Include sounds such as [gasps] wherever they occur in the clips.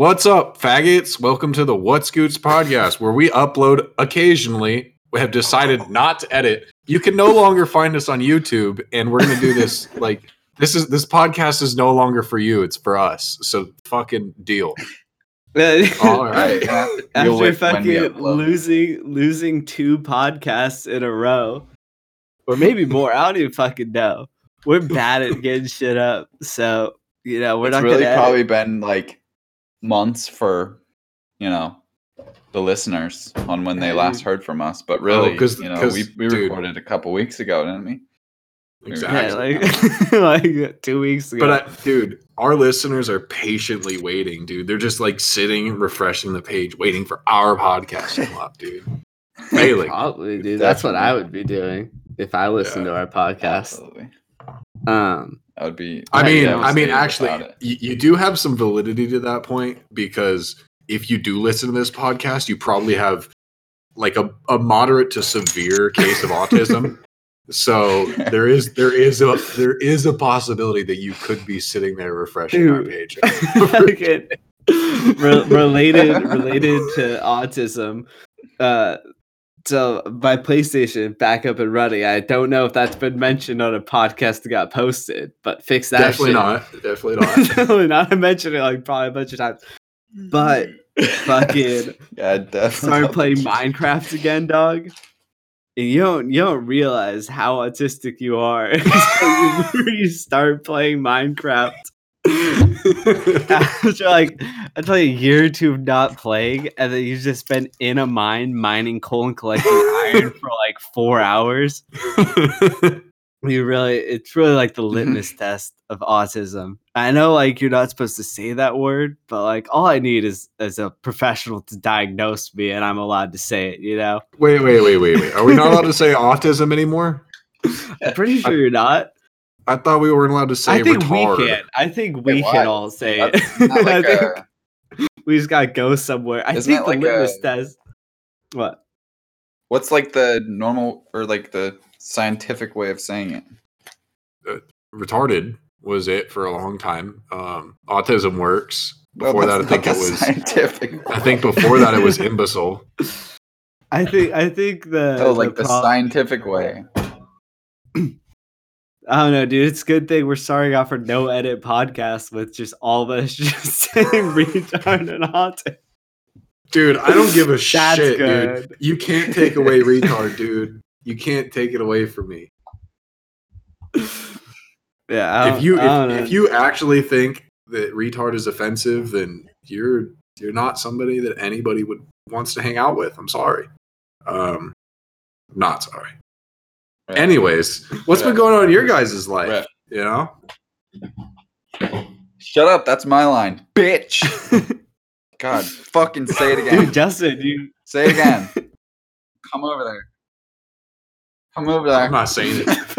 What's up, faggots? Welcome to the What Scoots podcast, where we upload occasionally. We have decided not to edit. You can no longer find us on YouTube, and we're gonna do this [laughs] like this is this podcast is no longer for you; it's for us. So fucking deal. [laughs] All right. You'll After wait when we fucking losing losing two podcasts in a row, or maybe [laughs] more, I don't even fucking know. We're bad at getting shit up, so you know we're it's not really gonna. probably edit. been like months for you know the listeners on when they last heard from us. But really, oh, 'cause- you know, 'cause, we, we dude. recorded a couple weeks ago, didn't we? Exactly. yeah, like [laughs] like two weeks ago. But I, dude, our listeners are patiently waiting, dude. They're just like sitting, refreshing the page, waiting for our podcast to come up, dude. [laughs] Failing. Probably, dude. That's what I would be doing if I listened to our podcast. Absolutely. Um, That would be. I mean, I mean, actually, you, you do have some validity to that point because if you do listen to this podcast, you probably have like a, a moderate to severe case of autism. [laughs] So there is there is a there is a possibility that you could be sitting there refreshing our page. [laughs] re- related related to autism. Uh, so my PlayStation back up and running. I don't know if that's been mentioned on a podcast that got posted, but fix that. Definitely shit. not. Definitely [laughs] not. Definitely not. I mentioned it like probably a bunch of times. But [laughs] fucking yeah, definitely. started playing Minecraft again, dog. And you don't you don't realize how autistic you are [laughs] you start playing Minecraft. After like after like a year or two of not playing, and then you just been in a mine mining coal and collecting iron [laughs] for like four hours. You really, it's really like the mm-hmm. litmus test of autism. I know, like you're not supposed to say that word, but like all I need is is a professional to diagnose me, and I'm allowed to say it. You know, wait, wait, wait, wait, wait. Are we not allowed to [laughs] say autism anymore? I'm pretty sure you're not. I thought we weren't allowed to say I think retard. we can. I think we Wait, can all say it. That's not [laughs] like think a, we just gotta go somewhere. I Isn't think it the like litmus a- test. What? what's like the normal or like the scientific way of saying it? retarded was it for a long time. Um, autism works. Well, Before that, I think it was. scientific. I think before that, it was imbecile. I think. I think the. Oh, like the prob- scientific way. [clears throat] I don't know, dude. It's a good thing we're starting off for no edit podcast with just all of us [laughs] just saying [laughs] retard and autism. Dude, I don't give a [laughs] shit, good. dude. You can't take away retard, dude. You can't take it away from me. Yeah, If you if, if you actually think that retard is offensive, then you're you're not somebody that anybody would wants to hang out with. I'm sorry. Um, not sorry. Right. Anyways, what's been going on in your guys' life? Right. You know, Shut up, that's my line. Bitch. [laughs] God, fucking say it again. dude, Justin, you Say it again. Come over there. Come over there. I'm not saying it. [laughs]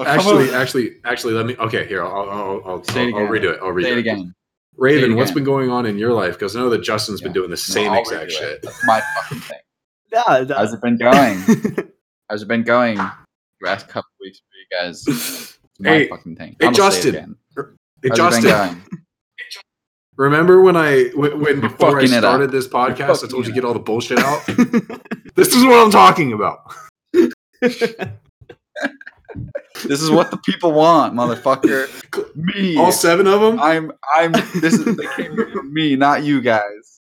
Oh, [laughs] come actually, actually, actually, let me. Okay, here, I'll, I'll, I'll, Say it I'll, I'll redo it. I'll redo say it it. again. Raven, Say it what's again. been going on in your life? Because I know that Justin's been doing the same No, exact shit. That's my fucking thing. Nah, nah. How's it been going? [laughs] How's it been going? The last couple weeks for you guys. It's my Hey- fucking thing. hey, I'm gonna say it Justin. again. Hey, How's Justin, it been going? remember when I when, when before I fucking it up. started this podcast, I fucking told you it to get all the bullshit out. [laughs] this is what I'm talking about. This is what the people want, motherfucker. [laughs] Me. All seven of them. I'm I'm this is they came here for me, not you guys.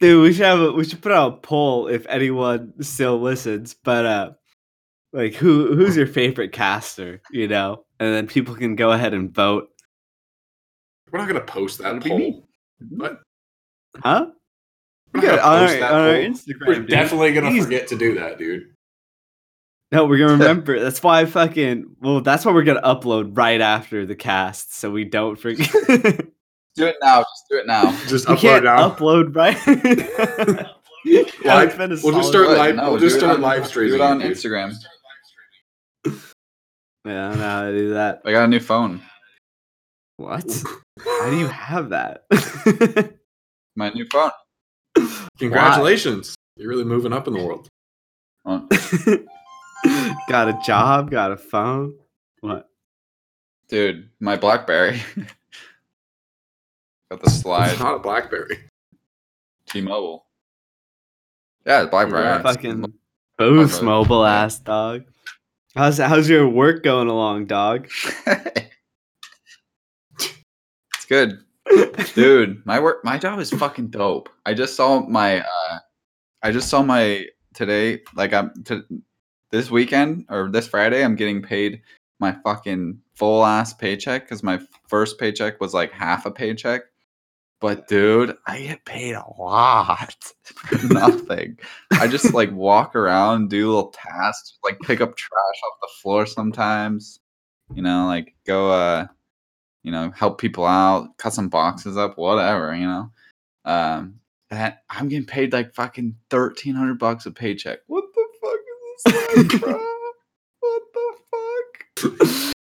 Dude, we should have a, we should put out a poll if anyone still listens. But uh like who who's your favorite caster, you know? And then people can go ahead and vote. We're not gonna post that That'd be poll. me. What? Huh? We're We not gonna on post our, that on our poll. Instagram. We're definitely gonna Easy. forget to do that, dude. No, we're gonna [laughs] remember. That's why I fucking well. That's why we're gonna upload right after the cast, so we don't forget. [laughs] Do it now. Just do it now. [laughs] Just we upload can't now. upload right. [laughs] Live- It's been a we'll just start What? live- No, we'll just it start on- live Do streaming it on dude. Instagram. Yeah, I don't know how to do that. I got a new phone. What? How do you have that? My new phone. [laughs] Congratulations. You're really moving up in the world. Got a job, got a phone. What? Dude, my BlackBerry. Got the slide. It's not a BlackBerry. T-Mobile. Yeah, it's BlackBerry. Yeah, It's- Fucking boost mobile ass dog. How's how's your work going along, dog? [laughs] it's good, dude. My work, my job is fucking dope. I just saw my, uh I just saw my today. Like I'm to, this weekend or this Friday. I'm getting paid my fucking full ass paycheck because my first paycheck was like half a paycheck. But dude, I get paid a lot for [laughs] nothing. I just like walk around, do little tasks, like pick up trash off the floor sometimes. You know, like go uh you know, help people out, cut some boxes up, whatever, you know. Um that I'm getting paid like fucking thirteen hundred bucks a paycheck. What the fuck is this like, [laughs] bro? What the fuck?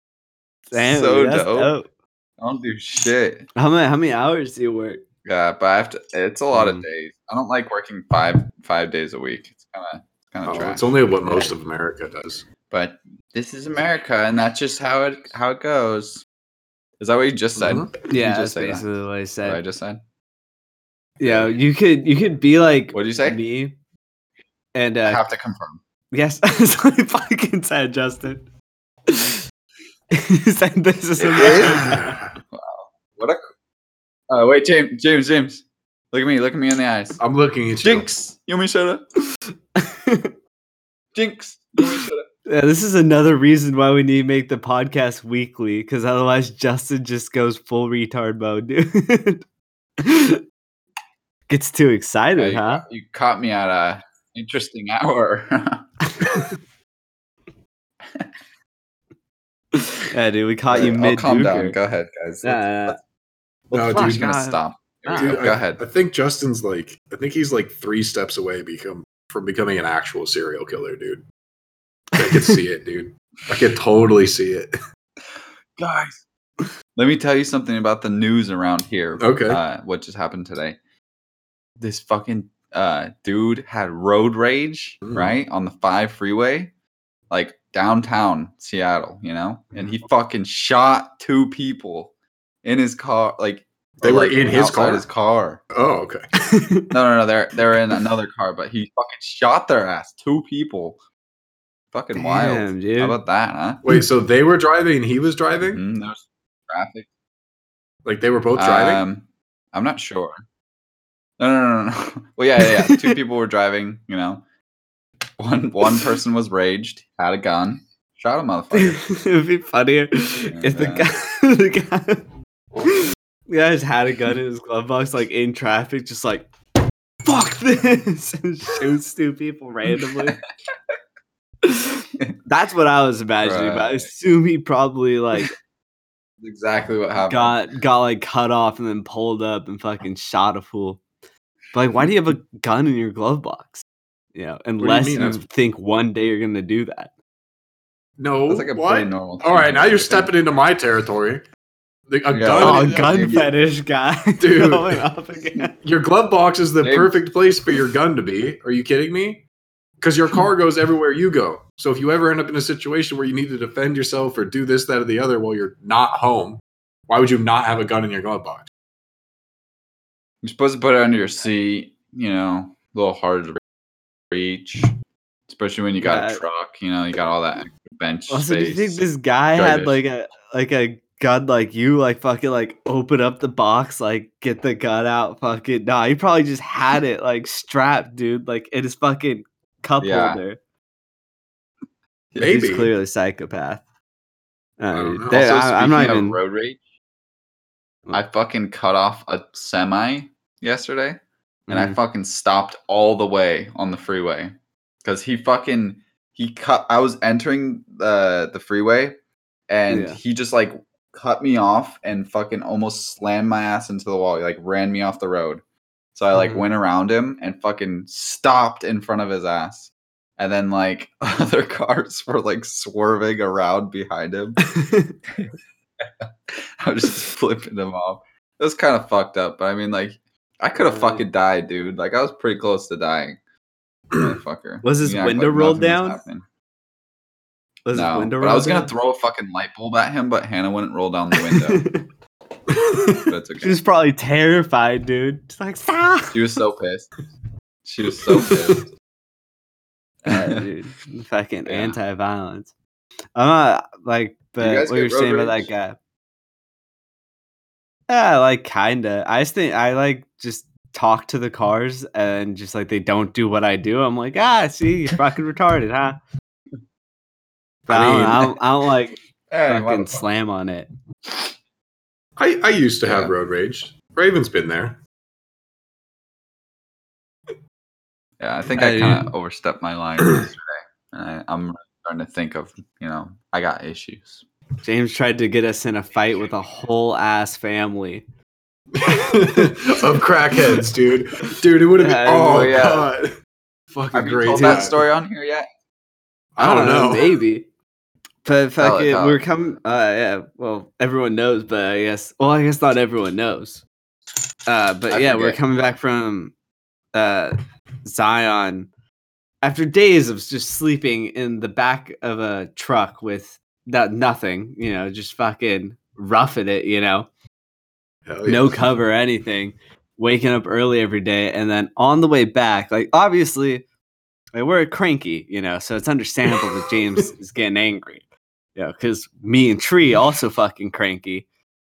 Damn, So dude, that's dope. I don't do shit. How many how many hours do you work? Yeah, but I have to. It's a lot Mm. of days. I don't like working five five days a week. It's kind of kind of Oh, it's only what most of America does. but this is America, and that's just how it how it goes. Is that what you just said? Mhm. Did you Yeah, just that's say that? basically what I said. What I said. just said. Yeah, you could you could be like What do you say? me, and I uh, have to confirm. yes, [laughs] that's what I fucking said, Justin. You said this is America. What a. Uh, wait, James, James, James. Look at me. Look at me in the eyes. I'm looking at you. Jinx. You want me to shut up? [laughs] Jinx. You want me to shut up? Yeah, this is another reason why we need to make the podcast weekly, because otherwise Justin just goes full retard mode, dude. [laughs] Gets too Yeah, excited, you, huh? caught, you caught me at a interesting hour. [laughs] Yeah, dude, we caught you mid calm down. Go ahead, guys. Yeah, Let's- yeah. let's- No, I'm dude, just gonna God. stop. Dude, go. Go I, ahead. I think Justin's like, I think he's like three steps away become from becoming an actual serial killer, dude. I can see it, dude. I can totally see it. [laughs] guys. Let me tell you something about the news around here. Okay. Uh, what just happened today? This fucking uh, dude had road rage, Mm. right, on the five freeway, like downtown Seattle, you know, and he fucking shot two people in his car, like They were like, in his car? His car. Oh, okay. [laughs] No, no, no. They're they're in [laughs] another car, but he fucking shot their ass. Two people. Fucking wild. Damn, dude. How about that, huh? Wait, so they were driving and he was driving? Mhm, There's traffic. Like they were both driving? Um, I'm not sure. No, no, no, no, no. [laughs] Well, yeah, yeah, yeah. Two people were driving. You know, one one person was raged, had a gun, shot a motherfucker. [laughs] it would be funnier if the guy, [laughs] the guy, the guy just had a gun in his glove box, like in traffic, just like fuck this, [laughs] and shoots two people randomly. That's what I was imagining, but I assume he probably like exactly what happened. got got like cut off and then pulled up and fucking shot a fool. But like, why do you have a gun in your glove box? You know, unless mean? you, think one day you're gonna do that. no. That's like a what? pretty normal. All right, now you're think. stepping into my territory. The- A Yeah. gun. Oh, yeah, gun maybe. fetish guy, [laughs] Dude. going again. [laughs] Your glove box is the James. perfect place for your gun to be. Are you kidding me? Because your car goes [laughs] everywhere you go. So if you ever end up in a situation where you need to defend yourself or do this, that, or the other while you're not home, why would you not have a gun in your glove box? You're supposed to put it under your seat. You know, a little harder to reach, especially when you got Yeah. a truck. You know, you got all that bench Also, do you think this guy Drive had like a like a gun like you, like fucking like open up the box, like get the gun out, fucking nah, he probably just had it like strapped, dude, like in his fucking cup Yeah. holder. Maybe. He's clearly a psychopath. Uh, don't know. they- Also, I, am not even. road rage. I fucking cut off a semi yesterday, and I Mhm. fucking stopped all the way on the freeway because he fucking he cut. I was entering the the freeway, and Yeah. he just like cut me off and fucking almost slammed my ass into the wall. He like ran me off the road. So I like Mhm. went around him and fucking stopped in front of his ass. And then like [laughs] other cars were like swerving around behind him. [laughs] [laughs] I was just flipping them off. It was kind of fucked up, but I mean, like, I could have Uh, fucking died, dude. Like, I was pretty close to dying. [clears throat] Motherfucker. Was his You act window like rolled was down? Was his No, window but I was gonna throw a fucking light bulb at him, but Hannah wouldn't roll down the window. down? [laughs] but it's she was probably terrified, dude. She's like, stop. She was so pissed. She was so pissed. [laughs] [laughs] Yeah, dude. Fucking Yeah. anti-violence. I'm not like, but guys what you're saying about that guy. Yeah, like kinda. I just think I like just talk to the cars and just like they don't do what I do. I'm like, ah, see, you're [laughs] fucking retarded, huh? But I, I don't, mean- I, don't, I don't like [laughs] Hey, fucking slam on it. I, I used to have Yeah. road rage. Raven's been there. Yeah, I think I- I kind of overstepped my line [clears throat] yesterday. And I, I'm starting to think of, you know, I got issues. James tried to get us in a fight with a whole ass family. [laughs] of crackheads, dude. Dude, it would have been. Oh, yeah. God. Fucking Have you great. told time. that story on here yet? I don't know. maybe. But Tell it, fucking, we're coming. Uh, yeah. Well, everyone knows, but I guess. Well, I guess not everyone knows. Uh, but I yeah, we're coming back from uh Zion after days of just sleeping in the back of a truck with not nothing. You know, just fucking roughing it. You know Hell no cover or anything, waking up early every day, and then on the way back, like obviously, like, we're cranky, you know, so it's understandable that James [laughs] is getting angry, you know, because me and Tree also fucking cranky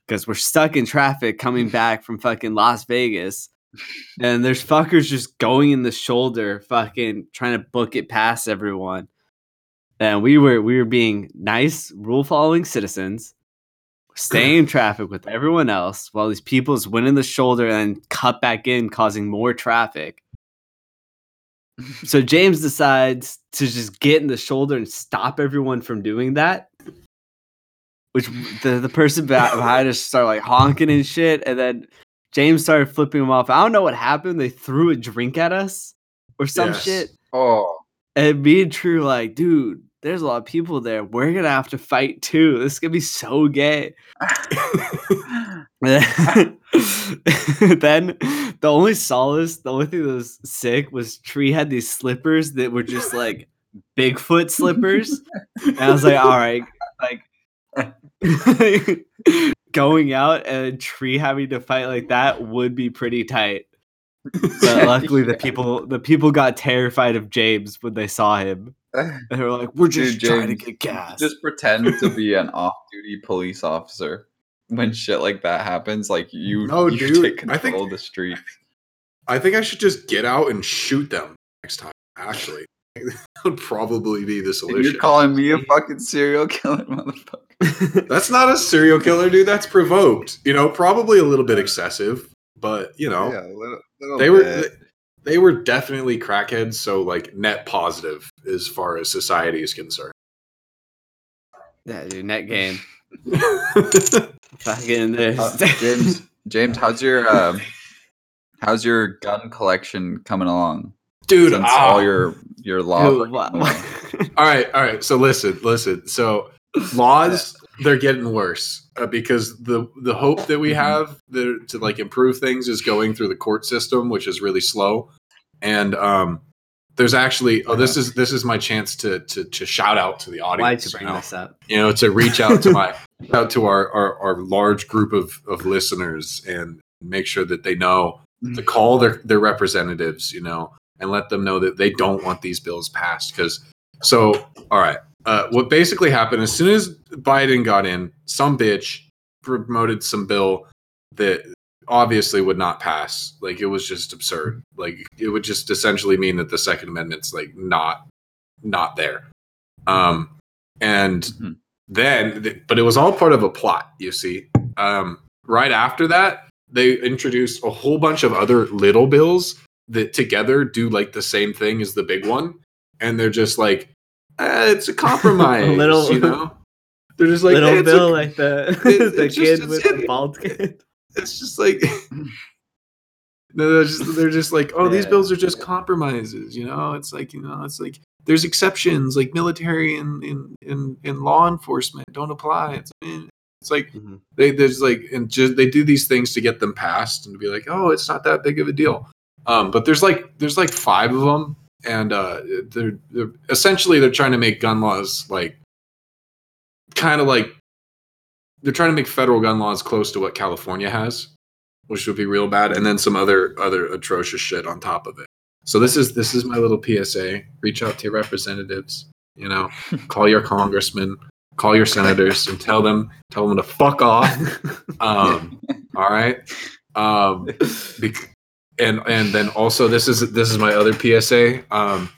because we're stuck in traffic coming back from fucking Las Vegas. And there's fuckers just going in the shoulder, fucking trying to book it past everyone. And we were we were being nice, rule following citizens, staying in [laughs] traffic with everyone else while these people's went in the shoulder and cut back in, causing more traffic. So James decides to just get in the shoulder and stop everyone from doing that. Which the, the person behind us started like honking and shit, and then James started flipping them off. I don't know what happened. They threw a drink at us or some Yes. shit. Oh, And me and True like, dude, there's a lot of people there. We're gonna have to fight too. This is gonna be so gay. [laughs] then the only solace, the only thing that was sick was Tree had these slippers that were just like Bigfoot slippers. And I was like, all right, like [laughs] going out and Tree having to fight like that would be pretty tight. But luckily the [laughs] people the people got terrified of James when they saw him. [laughs] They were like, we're just Dude, trying to get gas. just pretend to be an [laughs] off-duty police officer when shit like that happens. Like you, No, you dude, take I control think- of the street. I think I should just get out and shoot them next time. Actually, [laughs] that would probably be the solution. you're calling me a fucking serial killer, motherfucker. That's not a serial killer, dude. That's provoked. You know, probably a little bit excessive, but you know, Yeah, a little, little they were bit. they, they were definitely crackheads. So like net positive as far as society is concerned. yeah, dude, net game. [laughs] Fucking this. Uh, James, James, how's your um, how's your gun collection coming along? dude, Since ah. all your your law. Dude, all right, all right. So listen, listen. So laws they're getting worse uh, because the the hope that we Mhm. have the, to like improve things is going through the court system, which is really slow. And um, there's actually oh, this is this is my chance to to to shout out to the Why'd audience. you you bring know? this up? you know, to reach out to my [laughs] out to our, our our large group of of listeners and make sure that they know to call their their representatives, you know, and let them know that they don't want these bills passed. Because so, all right, uh, what basically happened as soon as Biden got in, some bitch promoted some bill that obviously would not pass. Like it was just absurd. Like it would just essentially mean that the Second Amendment's like not not there. Um, and Mhm. then, but it was all part of a plot. You see, um, right after that, they introduced a whole bunch of other little bills that together do like the same thing as the big one, and they're just like, eh, it's a compromise. [laughs] a Little- you know, they're just like Little "Eh, it's a- Bill, like the it's [laughs] the kid it's with it. the bald [laughs] kid. it's just like no, they're just they're just like oh these bills are just compromises you know it's like you know it's like there's exceptions like military and in in, in law enforcement don't apply it's it's like Mhm. they there's like and just they do these things to get them passed and to be like oh it's not that big of a deal um but there's like there's like five of them and uh they're, they're essentially they're trying to make gun laws like kind of like they're trying to make federal gun laws close to what California has, which would be real bad, and then some other other atrocious shit on top of it. So this is this is my little PSA. Reach out to your representatives. You know, [laughs] call your congressman, call your senators, and tell them tell them to fuck off. [laughs] Um, all right. Um, bec- and and then also this is this is my other PSA. Um,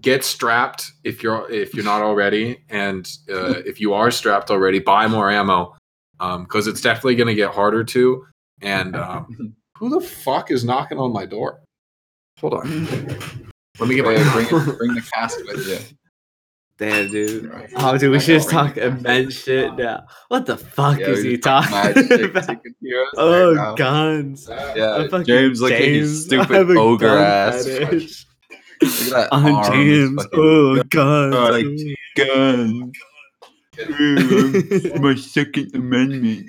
get strapped if you're if you're not already, and uh, if you are strapped already, buy more ammo because it's definitely going to get harder to. And um, [laughs] who the fuck is knocking on my door? Hold on. [laughs] Let me get my bring, bring the cast with you. Damn, [laughs] dude. Oh, dude, we should just talk immense shit now. What the fuck Yeah, is he just talk mad talking about? he can hear us Oh, right guns. Yeah, James, look at his James. Stupid ogre ass. fetish. Look at that [laughs] I'm James. Oh, guns. Oh, like gun. [laughs] my Second Amendment.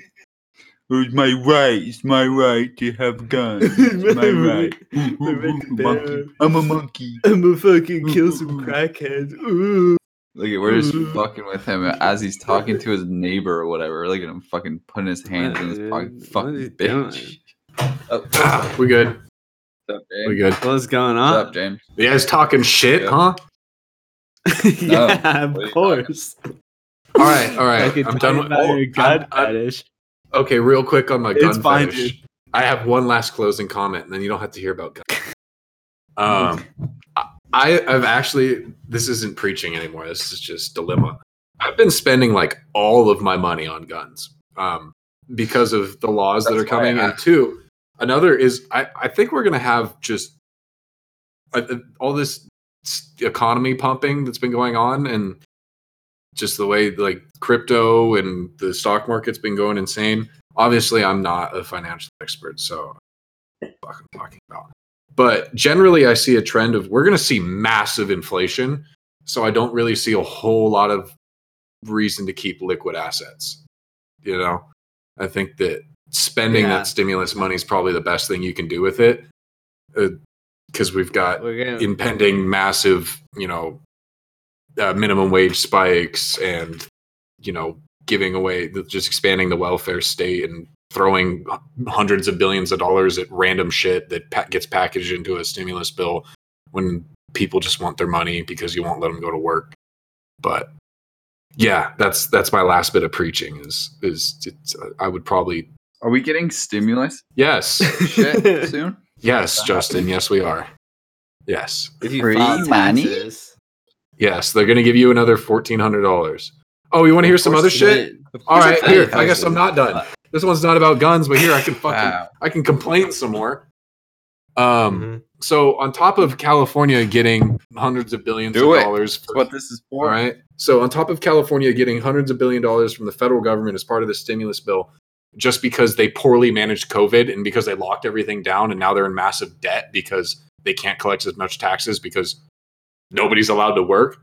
It was my right. It's my right to have guns. It's my right. Ooh, ooh, ooh, monkey. I'm a monkey. I'm gonna fucking kill some crackheads. Ooh. Look at we're just Ooh. fucking with him as he's talking to his neighbor or whatever. Look at him fucking putting his hands in his pocket. Fucking What is he bitch. Oh, Ah, we good. what's up, We James? good. What's going What's on? up, James? You guys talking shit, Yeah. huh? [laughs] yeah, what of course. All right, all right. I'm done with. about oh, your gun I'm- I'm- fetish. okay, real quick on my It's gun fine, fetish. dude. I have one last closing comment, and then you don't have to hear about guns. [laughs] Um, I, I've actually. This isn't preaching anymore. This is just dilemma. I've been spending like all of my money on guns, um, because of the laws that are coming. I- And two, another is I, I think we're gonna have just uh, uh, all this economy pumping that's been going on, and just the way like crypto and the stock market's been going insane. Obviously, I'm not a financial expert, so what I'm talking about. But generally, I see a trend of we're going to see massive inflation. So I don't really see a whole lot of reason to keep liquid assets. You know, I think that spending Yeah. that stimulus money is probably the best thing you can do with it, because we've got gonna impending massive, you know, uh, minimum wage spikes and, you know, giving away, just expanding the welfare state and throwing hundreds of billions of dollars at random shit that pa- gets packaged into a stimulus bill when people just want their money because you won't let them go to work. But yeah, that's that's my last bit of preaching. Is is it's, uh, I would probably Are we getting stimulus yes [laughs] shit soon? [laughs] yes Justin yes we are yes if you Free money? taxes, Yes, they're going to give you another fourteen hundred dollars. Oh, you want to hear some other shit? All right, here. I guess I'm not done. This one's not about guns, but here I can [laughs] fucking Wow. I can complain some more. Um, Mhm. so on top of California getting hundreds of billions Do of it. dollars, That's what this is for. right. So on top of California getting hundreds of billion dollars from the federal government as part of the stimulus bill, just because they poorly managed COVID and because they locked everything down, and now they're in massive debt because they can't collect as much taxes because nobody's allowed to work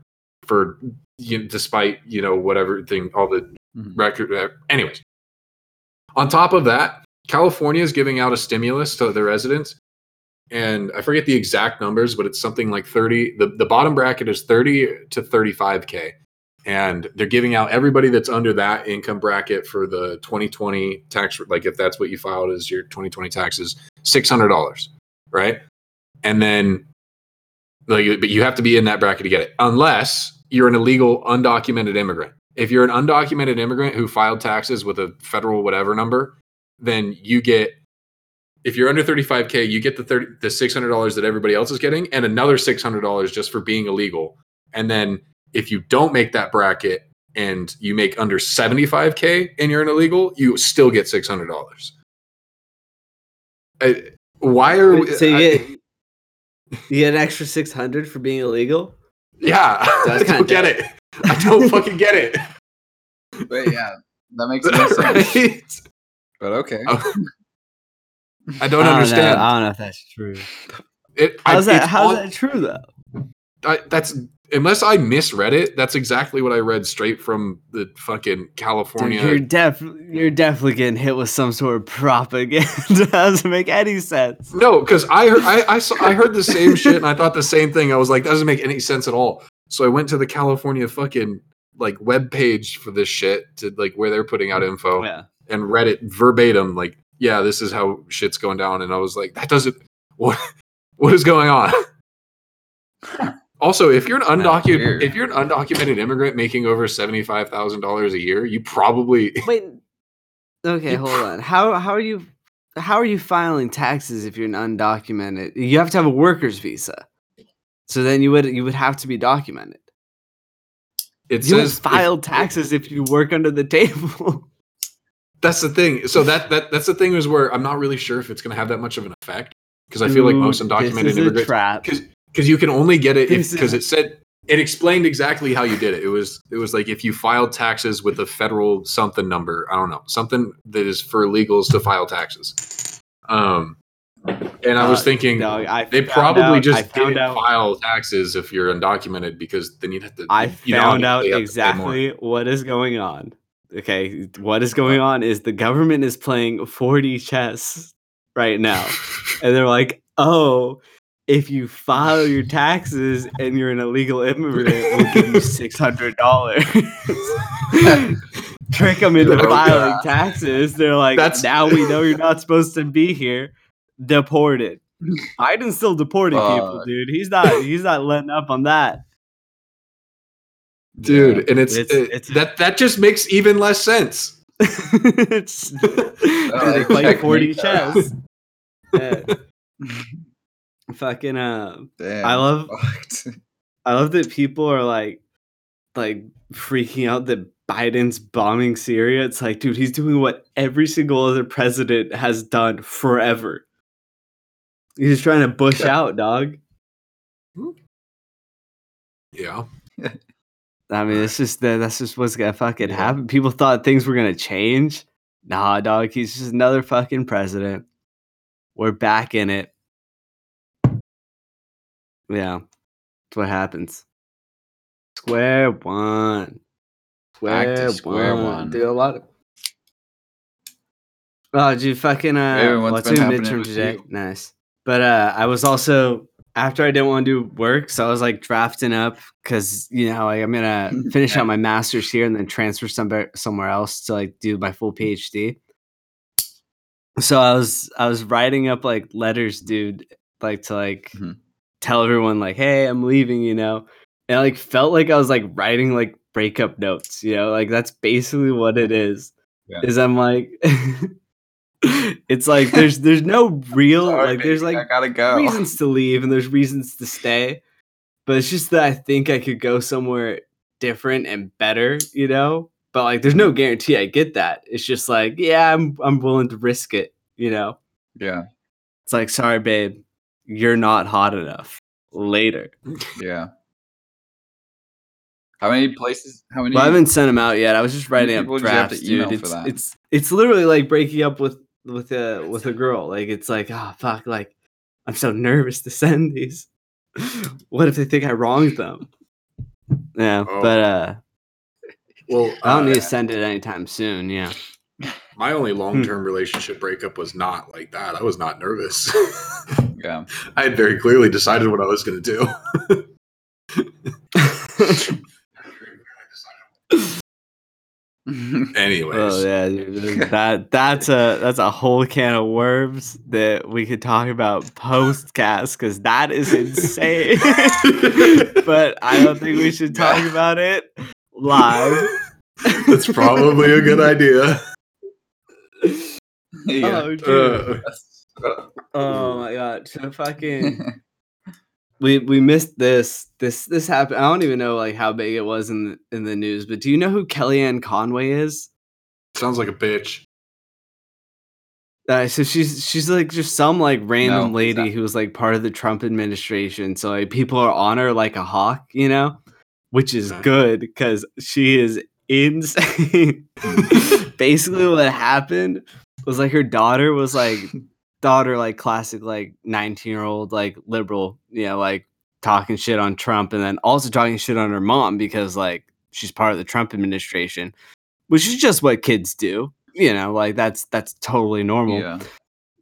for you know, despite you know whatever thing all the Mhm. record. Uh, anyways, on top of that, California is giving out a stimulus to the residents, and I forget the exact numbers, but it's something like thirty. The the bottom bracket is thirty to thirty five k, and they're giving out everybody that's under that income bracket for the 2020 tax. Like if that's what you filed as your 2020 taxes, six hundred dollars, right? And then like but you have to be in that bracket to get it unless you're an illegal undocumented immigrant if you're an undocumented immigrant who filed taxes with a federal whatever number then you get if you're under 35k you get the 30 the $600 that everybody else is getting and another $600 just for being illegal and then if you don't make that bracket and you make under 75k and you're an illegal you still get $600 I- why are we, So you I- get you get an extra six hundred for being illegal. Yeah, [laughs] I That's kinda get it. I don't fucking get it. But yeah, that makes [laughs] no sense. Right? But okay. Oh, I don't I don't understand. Know, I don't know if that's true. It, I- How's that? How's on- that true though? I, that's unless I misread it. That's exactly what I read straight from the fucking Dude, California. you're def you're definitely getting hit with some sort of propaganda. [laughs] that doesn't make any sense. no, because I heard I I, saw, I heard the same shit and I thought the same thing. I was like, that doesn't make any sense at all. So I went to the California fucking like web page for this shit to like where they're putting out info Yeah. and read it verbatim like yeah this is how shit's going down and i was like that doesn't what what is going on [laughs] also if you're an undocumented if you're an undocumented immigrant making over $75000 a year you probably [laughs] Wait. Okay, hold on. How how are you how are you filing taxes if you're an undocumented? You have to have a worker's visa. So then you would you would have to be documented. it You says if- file taxes if you work under the table. [laughs] that's the thing so that that that's the thing is where i'm not really sure if it's going to have that much of an effect because i feel like most undocumented this is a immigrants trap. because you can only get it because it said it explained exactly how you did it. It was it was like if you filed taxes with a federal something number, I don't know, something that is for illegals to file taxes. Um, and I was Uh, thinking No, I they probably out- just found didn't out- file taxes if you're undocumented because then you'd have to. I you know, found out you have to pay more. exactly what is going on. Okay, what is going on is the government is playing 4D chess right now. [laughs] and they're like, "Oh, if you file your taxes and you're an illegal immigrant, we'll give you [laughs] $600." [laughs] Trick them into Oh, filing God. taxes. They're like, That's- "Now we know you're not supposed to be here. Deported." [laughs] Biden's still deporting people, dude. He's not. He's not letting up on that. dude, and it's, It's- it- it's- that that just makes even less sense. [laughs] it's, [laughs] they play 4D that. chess. Yeah. Fucking uh Damn, I love- fucked. I love that people are like like freaking out that Biden's bombing Syria. It's like, dude, he's doing what every single other president has done forever. He's just trying to bush Yeah. out, dog. Yeah, [laughs] I mean, it's just that that's just what's gonna fucking Yeah. happen. People thought things were gonna change. Nah, dog, he's just another fucking president. We're back in it. Yeah, that's what happens. Square one. Back to Square, square one. one. Dude, a lot of. Oh, did you fucking uh? Aaron, what's what's been your happening midterm with today? you? Nice. But uh, I was also after I didn't want to do work, so I was like drafting up because you know like I'm gonna [laughs] finish out my master's here and then transfer somewhere somewhere else to like do my full PhD. So I was I was writing up like letters, dude, like to like Mhm. tell everyone like, hey, I'm leaving, you know. And I like felt like I was like writing like breakup notes, you know, like that's basically what it is. Yeah. Is I'm like [laughs] it's like there's there's no real Sorry, like there's like I gotta go. reasons to leave and there's reasons to stay. But it's just that I think I could go somewhere different and better, you know? But like there's no guarantee I get that. It's just like, yeah, I'm I'm willing to risk it, you know? Yeah, It's like, sorry, babe, you're not hot enough. Later. [laughs] yeah. How many places? How many? But I haven't sent them out yet. I was just writing up people did you drafts, dude. for It's that? it's it's literally like breaking up with with a with a girl. Like it's like, oh fuck, like I'm so nervous to [laughs] send these. what if they think I wronged them? Yeah, Oh. but uh well, I don't uh, need to send it anytime soon. Yeah. my only long Hmm. term relationship breakup was not like that. I was not nervous. Yeah. [laughs] I had very clearly decided what I was going to do. [laughs] Anyways, oh yeah, that that's a that's a whole can of worms that we could talk about postcast because that is insane. [laughs] but I don't think we should talk about it live. [laughs] that's probably a good idea. yeah. Oh, dude. Uh, oh my god. So fucking [laughs] we we missed this. This this happened. I don't even know like how big it was in the, in the news, but do you know who Kellyanne Conway is? sounds like a bitch. Uh, so she's she's like just some like random who's lady that? who was like part of the Trump administration. So like people are on her like a hawk, you know, which is Okay. good because she is insane. [laughs] [laughs] Basically, what happened was like her daughter was like daughter like classic like 19 year old like liberal, you know, like talking shit on Trump and then also talking shit on her mom because like she's part of the Trump administration, which is just what kids do. You know, like that's that's totally normal. yeah.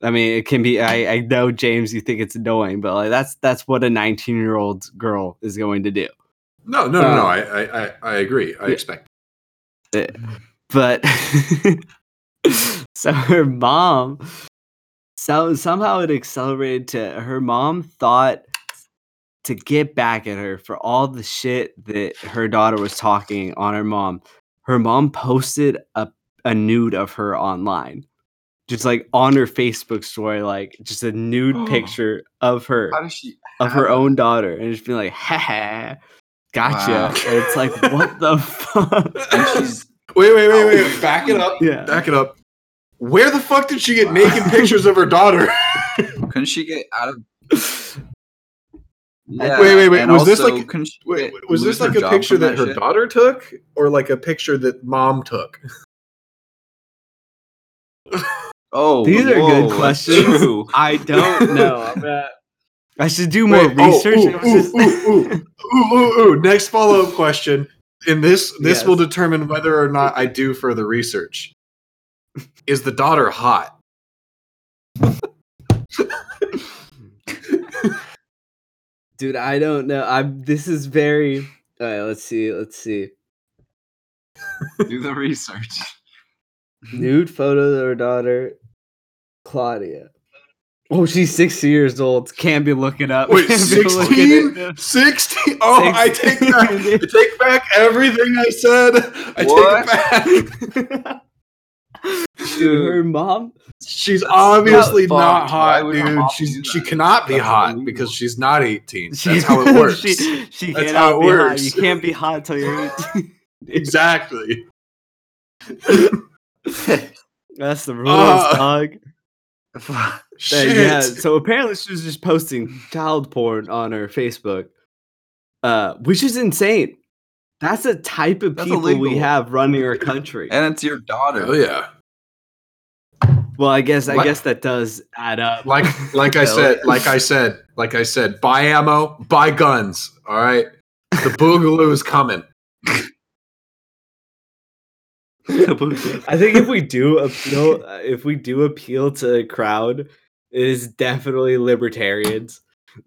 I mean, it can be. I, I know James, you think it's annoying, but like that's that's what a 19 year old girl is going to do. No, no, no, no. Um, I, I, I, agree. I yeah. expect. but [laughs] so her mom so somehow it accelerated to her mom thought to get back at her for all the shit that her daughter was talking on her mom her mom posted a, a nude of her online just like on her facebook story like just a nude [gasps] picture of her How does she? of her have own daughter and just being like ha ha gotcha Wow. and it's like what the [laughs] [laughs] fuck And she's Wait, wait, wait, wait. Back it up. Yeah. Back it up. Where the fuck did she get naked pictures of her daughter? [laughs] couldn't she get out of? Wait, wait, wait, and was this like- couldn't she Wait, was this like a picture from that her shit? daughter took, or like a picture that mom took? [laughs] Oh, These are whoa, good questions. [laughs] I don't know. I'm I should do more Wait, oh, research. ooh, just- ooh, ooh, ooh, ooh, ooh. Next follow up question. And this this Yes. will determine whether or not I do further research. Is the daughter hot? Dude, I don't know. I'm. This is very. All right, let's see. Let's see. Do the research. Nude photos of her daughter, Claudia. Oh, she's six years old. Can't be looking up. Wait, Can't be looking 16? at- 16? Oh, I take back, I take back everything I said. I What? take it back. [laughs] Dude, her mom. She's obviously not hot, dude. She's she cannot be hot because she's not 18. She, That's how it [laughs] works. she, she That's how it be hot. You can't be hot until you're 18. [laughs] exactly. [laughs] That's the rules, Uh, dog. Yeah, so apparently she was just posting child porn on her Facebook, uh, which is insane. That's a type of That's people we have running our country. and it's your daughter. Oh yeah. Well, I guess I Like- guess that does add up. Like [laughs] like I said, like I said, like I said, buy ammo, buy guns. All right. The [laughs] boogaloo is coming. [laughs] I think if we do appeal, if we do appeal to a crowd, it is definitely libertarians. [laughs]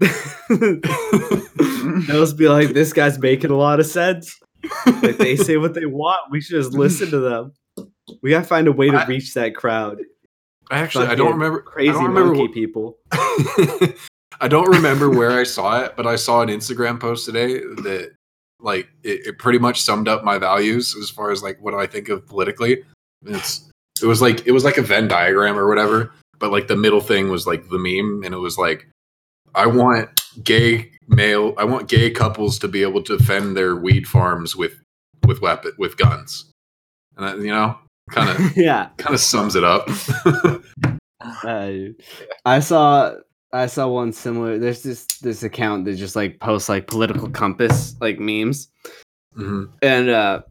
They'll be like, "This guy's making a lot of sense." Like they say what they want, we should just listen to them. We gotta find a way to I- reach that crowd. I actually I don't remember Crazy don't remember monkey people. [laughs] I don't remember where I saw it, but I saw an Instagram post today that like it, it pretty much summed up my values as far as like what I think of politically. It's it was like it was like a Venn diagram or whatever, but like the middle thing was like the meme, and it was like I want gay male, I want gay couples to be able to defend their weed farms with with weapon with guns, and that, you know, kind of [laughs] yeah, kind of sums it up. [laughs] uh, I saw I saw one similar. There's this this account that just like posts like political compass like memes. Mhm. and uh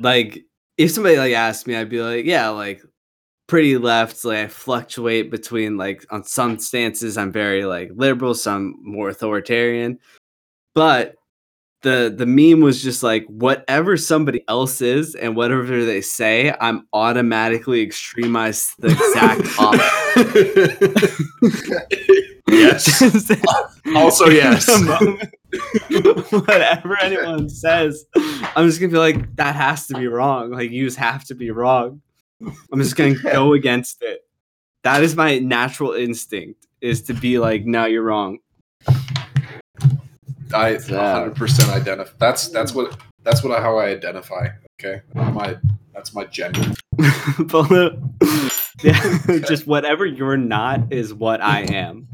like if somebody like asked me i'd be like yeah like pretty left like i fluctuate between like on some stances i'm very like liberal some more authoritarian but the the meme was just like whatever somebody else is and whatever they say i'm automatically extremized the exact [laughs] opposite yes. [laughs] Also, yes. [laughs] Whatever anyone says, I'm just gonna be like, that has to be wrong. Like, you just have to be wrong. I'm just gonna go [laughs] against it. That is my natural instinct is to be like, no, you're wrong. I 100% identify. That's that's what that's what I, how I identify. Okay, my that's my gender. [laughs] But, yeah, [laughs] just whatever you're not is what I am.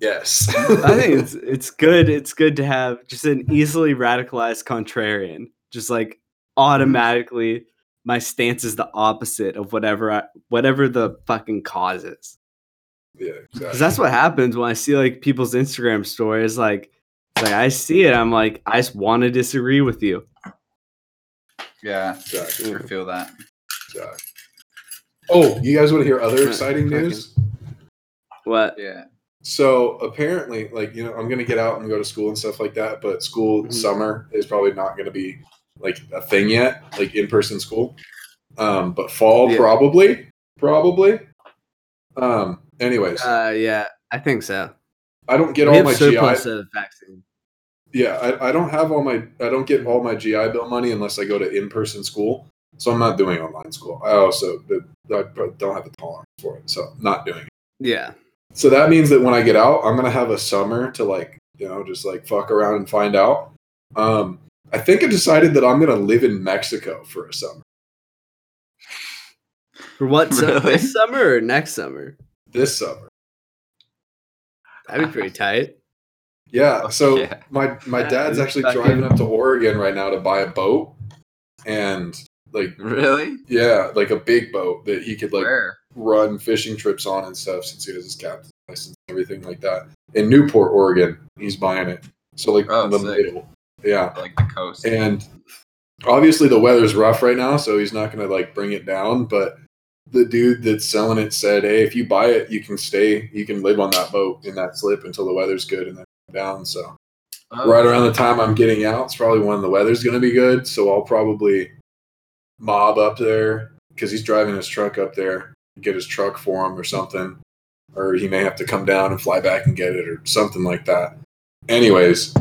Yes. I think it's it's good. It's good to have just an easily radicalized contrarian. Just like automatically, my stance is the opposite of whatever I, whatever the fucking cause is. yeah, Because exactly. that's what happens when I see like people's Instagram stories. Like, like I see it, I'm like, I just want to disagree with you. Yeah, Exactly. I feel that. exactly. Oh, you guys want to hear other exciting news? What? Yeah. So apparently, like you know, I'm gonna get out and go to school and stuff like that. But school Mhm. summer is probably not gonna be like a thing yet, like in person school. Um, but fall Yeah. probably, probably. Um. Anyways, Uh, yeah, I think so. I don't get we all my GI. of vaccine. Yeah, I, I don't have all my I don't get all my GI Bill money unless I go to in person school. So I'm not doing online school. I also I don't have the tolerance for it, so not doing it. Yeah. So that means that when I get out, I'm gonna have a summer to like you know just like fuck around and find out. Um, I think I decided that I'm gonna live in Mexico for a summer. For what? su- Really? This summer or next summer? This summer. That'd be pretty tight. Yeah. Oh, so Yeah. my my Yeah, dad's actually fucking- driving up to Oregon right now to buy a boat, and like Really? yeah, like a big boat that he could like Where? run fishing trips on and stuff since he has his captain's license and everything like that. In Newport, Oregon, he's buying it. So like Oh, in the sick. middle. Yeah. Like the coast. And obviously the weather's rough right now, so he's not gonna like bring it down. But the dude that's selling it said, Hey, if you buy it, you can stay, you can live on that boat in that slip until the weather's good and then down. So Oh, right around the time I'm getting out, it's probably when the weather's gonna be good. So I'll probably mob up there because he's driving his truck up there, get his truck for him or something. Or he may have to come down and fly back and get it or something like that. Anyways,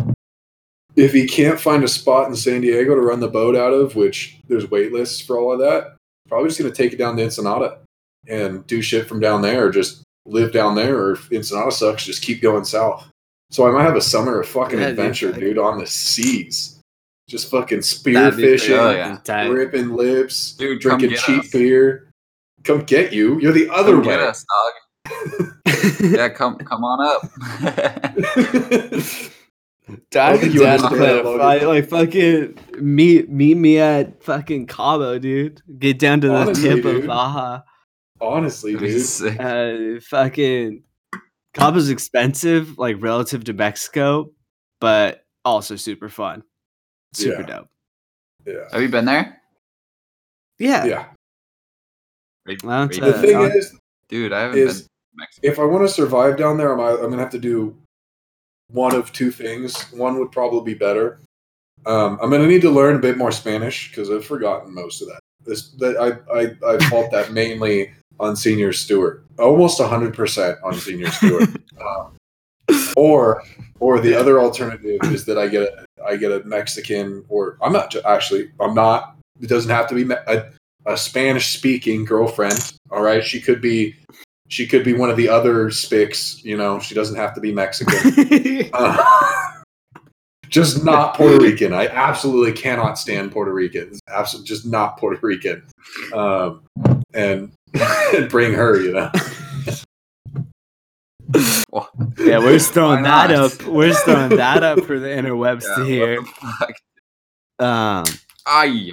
if he can't find a spot in San Diego to run the boat out of, which there's wait lists for all of that, probably just gonna take it down to Ensenada and do shit from down there, or just live down there, or if Ensenada sucks, just keep going south. So I might have a summer of fucking Yeah, adventure, like- dude, on the seas. Just fucking spear fishing, Oh, yeah. ripping lips, Dude, drinking cheap us. beer. Come get you. You're the other Come way. get us, dog. [laughs] Yeah, come come on up. [laughs] [laughs] Dad, I don't think you dad understand plan that a logic. fight, like fucking meet meet me at fucking Cabo, dude. Get down to the Honestly, tip dude. of Baja. Honestly, That'd dude. sick. Uh, fucking Cabo's expensive, like relative to Mexico, but also super fun, super Yeah. dope. Yeah. Have you been there? Yeah, Yeah. Well, The Uh, thing I'll- is, Dude, I haven't is been to Mexico. if I want to survive down there, I'm, I'm gonna have to do one of two things. One would probably be better. Um, I'm gonna need to learn a bit more Spanish because I've forgotten most of that. This that I I, I fault that [laughs] mainly on Señor Stewart, almost 100 percent on Señor Stewart. [laughs] um, or or the other alternative is that I get a I get a Mexican or I'm not actually I'm not. It doesn't have to be me- a, a Spanish speaking girlfriend. All right, she could be she could be one of the other spics. You know, she doesn't have to be Mexican. [laughs] Uh, just not Puerto Rican. I absolutely cannot stand Puerto Ricans. Absolutely, just not Puerto Rican. Um, and, [laughs] and bring her, you know. Well, [laughs] yeah, we're throwing that up. We're throwing that up for the interwebs yeah, to hear. Um, Aye.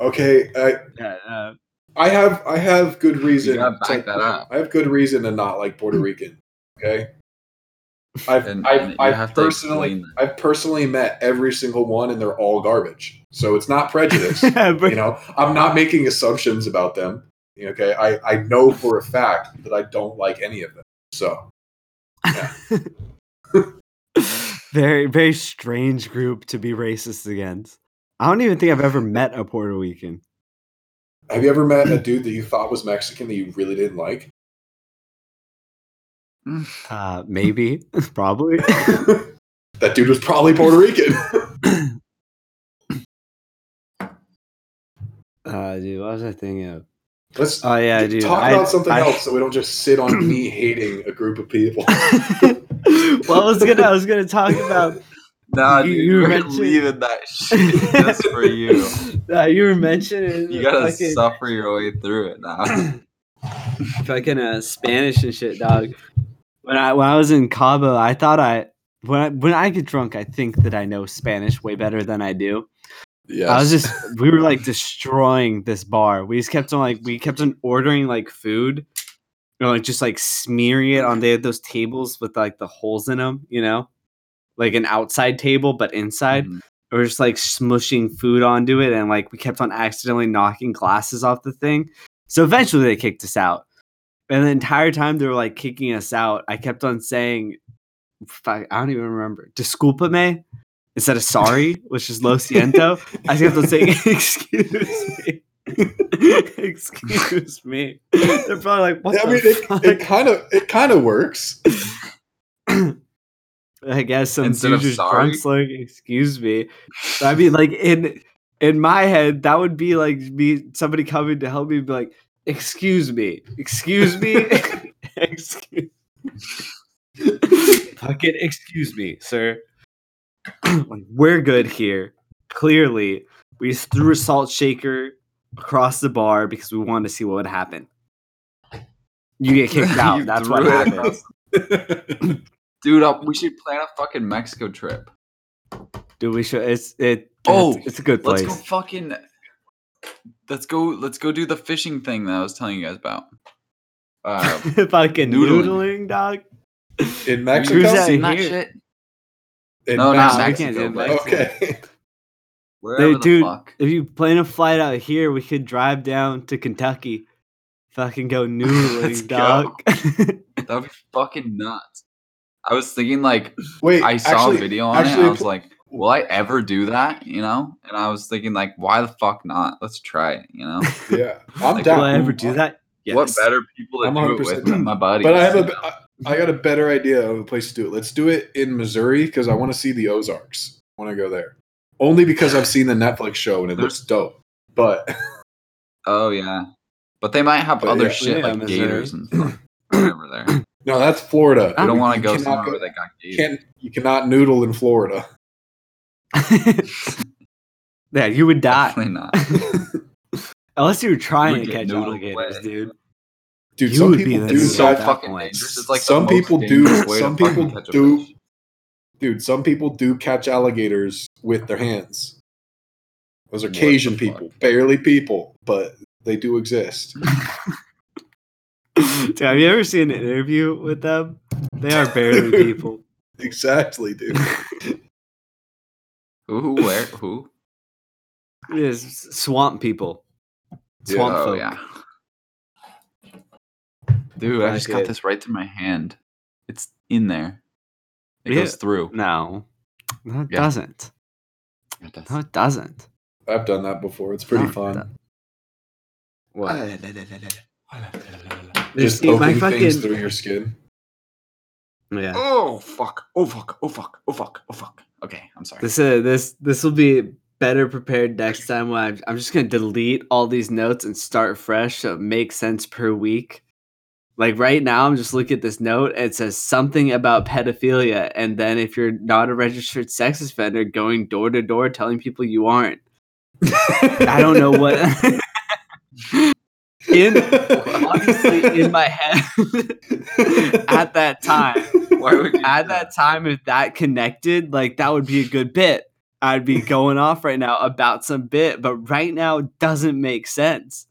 Okay, I, yeah, uh, I have I have good reason. gotta back to- that up. I have good reason to not like Puerto hmm. Rican. Okay. I've And- I've, and I've have personally I've personally met every single one, and they're all garbage. So it's not prejudice. [laughs] you know i'm not making assumptions about them okay i i know for a fact that i don't like any of them so [laughs] very very strange group to be racist against. I don't even think I've ever met a Puerto Rican. Have you ever met a dude that you thought was mexican that you really didn't like [laughs] Uh, maybe, [laughs] probably. [laughs] that dude was probably puerto rican [coughs] Uh, dude, what was I thinking of? let's Oh yeah, dude. talk I- about something I- else so we don't just sit on [coughs] me hating a group of people well, I was gonna, I was gonna talk about. Nah, You- dude, you we're leaving that shit just for you. [laughs] Uh, you were mentioning You gotta fucking, suffer your way through it now. [coughs] fucking uh, Spanish and shit, dog. When I when I was in Cabo, I thought I when I, when I get drunk, I think that I know Spanish way better than I do. Yeah, I was just we were like destroying this bar. We just kept on like we kept on ordering like food, or like just like smearing it on. They had those tables with like the holes in them, you know, like an outside table but inside. Mhm. We were just like smushing food onto it, and like we kept on accidentally knocking glasses off the thing. So eventually they kicked us out. And the entire time they were like kicking us out, I kept on saying, I don't even remember, disculpame instead of sorry, which is lo siento. I kept on saying, [laughs] excuse me. [laughs] excuse me. They're probably like, what i the mean it kind of it kind of works [clears throat] I guess some Instead dude just sorry? excuse me. I mean, like in in my head, that would be like me somebody coming to help me be like, excuse me, excuse me, [laughs] [laughs] excuse [laughs] fucking excuse me, sir. [clears throat] like, we're good here. Clearly, we threw a salt shaker across the bar because we wanted to see what would happen. You get kicked out. That's what happened. [clears throat] Dude, uh, we should plan a fucking Mexico trip. Dude, we should. It's it. Oh, it's, it's a good place. Let's go fucking. Let's go. Let's go do the fishing thing that I was telling you guys about. Uh, [laughs] Fucking noodling. noodling, dog. In Who's Mexico? that seen that shit? In No, not Mexico. can't do Mexico, Mexico. Okay. [laughs] Wherever the dude, fuck. if you plan a flight out here, we could drive down to Kentucky. Fucking go [laughs] Let's noodling, go. dog. That would be fucking nuts. I was thinking like Wait, I saw actually, a video on it. actually, And I was like, will I ever do that? You know? And I was thinking like, why the fuck not? Let's try it. You know? [laughs] yeah, I'm Like, down. Will I ever do that? Yes. What better people to I'm do it with than my [clears throat] buddies? But I have you a, know? I, I got a better idea of a place to do it. Let's do it in Missouri because I want to see the Ozarks. When I want to go there only because I've seen the Netflix show and it looks dope. But Oh yeah, but they might have But other yeah. shit Yeah, like Missouri. gators and stuff [clears throat] whatever there. No, that's Florida. I don't want to go cannot somewhere where they got You can't. You cannot noodle in Florida. [laughs] yeah, you would die Definitely not. [laughs] unless you were trying Would to catch alligators, away. dude. Dude, You some would people the do noodle It's so that. that fucking point. dangerous. It's like Some people do- dangerous way to some people do- Dude, some people do catch alligators with their hands. Those are What the Cajun fuck? people, barely people, but they do exist. [laughs] [laughs] Dude, have you ever seen an interview with them? They are barely people. exactly, dude. Who? Who? Where? Who? It is swamp people. Swamp oh folk. yeah. Dude, I just got this right through my hand. It's in there. It Yeah. goes through. No, no, it Yeah. doesn't. It does. No, it doesn't. I've done that before. It's pretty No, fun. What? [laughs] Just Dude, my opening things through your skin. Yeah. Oh fuck! Oh fuck! Oh fuck! Oh fuck! Oh fuck! Okay, I'm sorry. This uh, this this will be better prepared next time. When I'm, I'm just gonna delete all these notes and start fresh, so it makes sense per week. Like right now, I'm just looking at this note. And it says something about pedophilia, and then if you're not a registered sex offender, going door to door telling people you aren't. I don't know what. [laughs] [laughs] in [laughs] obviously in my head [laughs] at that time Why would you at that time, if that connected, like that would be a good bit. I'd be going off right now about some bit, but right now it doesn't make sense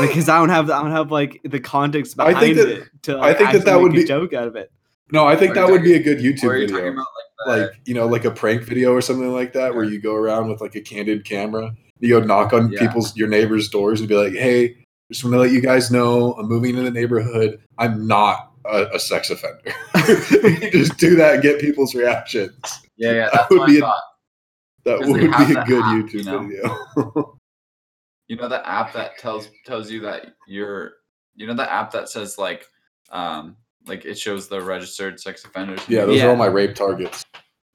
because I don't have I don't have like the context I behind think that- it to I think that that would make a be- joke out of it. no, I think Are that would be a good YouTube Or are you video. about like, like you know, like a prank video or something like that, where you go around with like a candid camera. You go knock on Yeah. people's your neighbors' doors and be like, "Hey, just want to let you guys know I'm moving into the neighborhood. I'm not a, a sex offender." you [laughs] just do that and get people's reactions. yeah, yeah, that would what be I a- thought. That 'Cause they would be a good app, YouTube you know? video. [laughs] You know the app that tells tells you that you're. You know the app that says like, um, like it shows the registered sex offenders. yeah, those Yeah. are all my rape targets.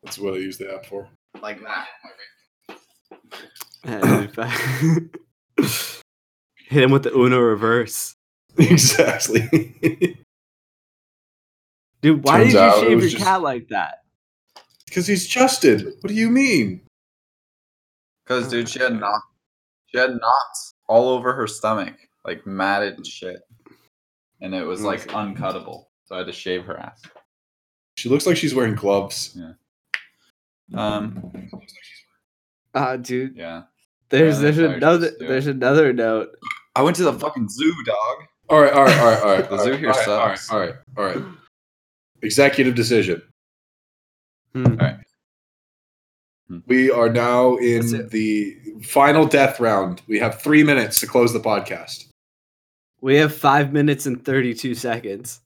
That's what I use the app for. like that. [clears throat] [laughs] And if I- Hit him with the Uno reverse, [laughs] exactly. [laughs] dude. Why Turns did you shave your just- cat like that? Because he's Justin. What do you mean? Because dude, she had knots. She had knots all over her stomach, like matted and shit, and it was like uncuttable. So I had to shave her ass. She looks like she's wearing gloves. Yeah. Um, Ah, dude. yeah. There's Yeah, there's that's how you're another supposed to do there's another note. I went to the fucking zoo, dog. All right, all right, all right, all right. [laughs] The all zoo right, here all right, all right, sucks. All right, all right. Executive decision. Hmm. We are now in the final death round. We have three minutes to close the podcast. We have five minutes and thirty-two seconds.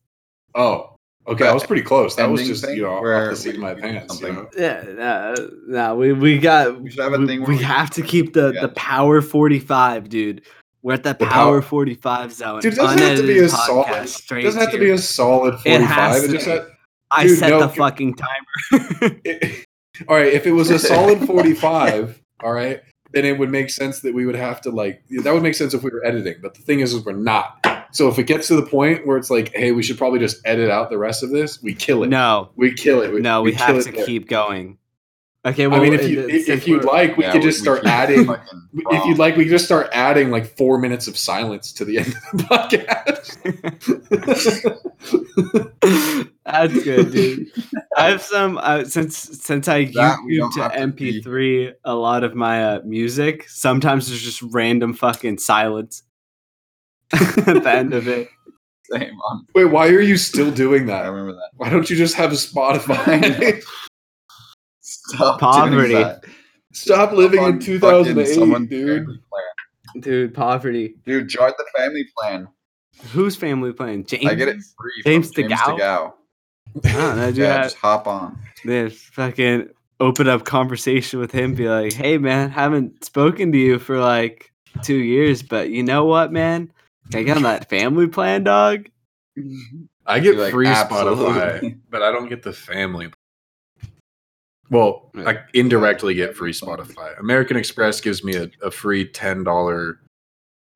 Oh, okay. I was pretty close. That was just thing you know where off the seat of my pants. You know? Yeah, no, no, we we got. We should have a we, thing where we we- have to [laughs] keep the Yeah. the power forty-five, dude. We're at the, The power power- forty-five zone. Dude, it doesn't have to be a solid. It straight doesn't have to to- be a solid It forty-five. has It just be. ha- I Dude, set no, the fucking timer. [laughs] all right, if it was a solid [laughs] 45, all right, then it would make sense that we would have to like that would make sense if we were editing. But the thing is, is we're not. So if it gets to the point where it's like, hey, we should probably just edit out the rest of this, we kill it. no, We kill it. no, we, kill have to keep going. Okay, I well, mean, if it- you if, if you'd like, we Yeah, could just we start keep adding. If you'd like, we could just start adding like four minutes of silence to the end of the podcast. [laughs] That's good, dude. I have some uh, since since I That we YouTube to have to be- MP3 a lot of my uh, music. Sometimes there's just random fucking silence [laughs] at the end of it. Same on. Wait, why are you still doing that? I remember that. Why don't you just have a Spotify? [laughs] Stop Poverty. Doing that. Stop living in 2008, dude. Dude, poverty. Dude, join the family plan. Whose family plan? James. I get it free. from James James DeGow? DeGow. I ah, don't know, dude. Yeah, just hop on. then fucking open up conversation with him. Be like, hey man, haven't spoken to you for like two years, but you know what, man? I got on that family plan, dog. I get like, free "Absolutely." Spotify, but I don't get the family. Well, I indirectly get free Spotify. American Express gives me a, a free ten dollar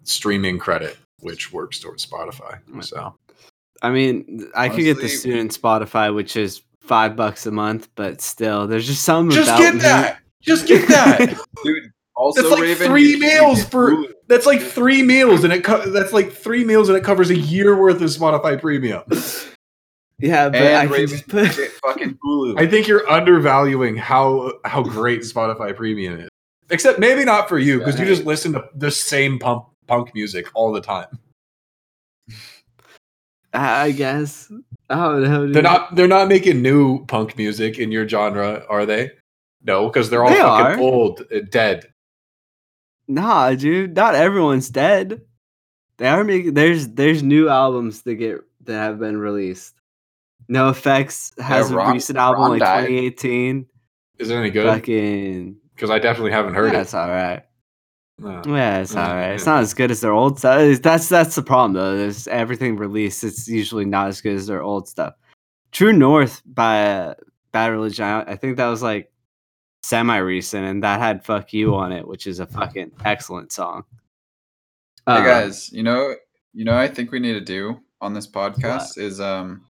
streaming credit, which works towards Spotify. So I mean, I could get the student Spotify, which is five bucks a month, but still, there's just something just about get me- that. Just get [laughs] that. Dude, also That's like Raven, three meals for- Hulu. That's like three meals, and it co- that's like three meals, and it covers a year worth of Spotify Premium. [laughs] Yeah, but And I can Raven, just put. [laughs] fucking Hulu. I think you're undervaluing how how great Spotify Premium is. Except maybe not for you because you just listen to the same punk punk music all the time. I guess. I don't know. dude. They're not they're not making new punk music in your genre, are they? No, because they're all They fucking are. old, and dead. Nah, dude. Not everyone's dead. They are making. There's there's new albums that get that have been released. NOFX has Ron- a recent album Ron like died. 2018. Is it any good? Fucking. Because I definitely haven't heard yeah, it. it's all right. No. Yeah, it's Mm, all right. It's not as good as their old stuff. That's that's the problem though. There's everything released. It's usually not as good as their old stuff. True North by uh, Bad Religion. I I think that was like semi recent, and that had "Fuck You" on it, which is a fucking excellent song. Hey Uh, guys, you know, you know, I think we need to do on this podcast is, um,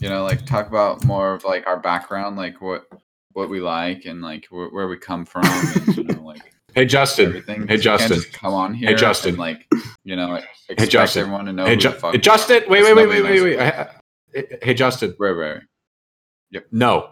you know, like talk about more of like our background, like what what we like and like wh- where we come from, and, you know, like [laughs] Hey Justin. everything. Hey Justin. come on here, hey Justin. and like you know, expect Justin. everyone to know. Hey, Ju- hey, Justin. Wait, wait, wait, wait, wait, wait. who- I- I- Hey Justin. Right, right. No.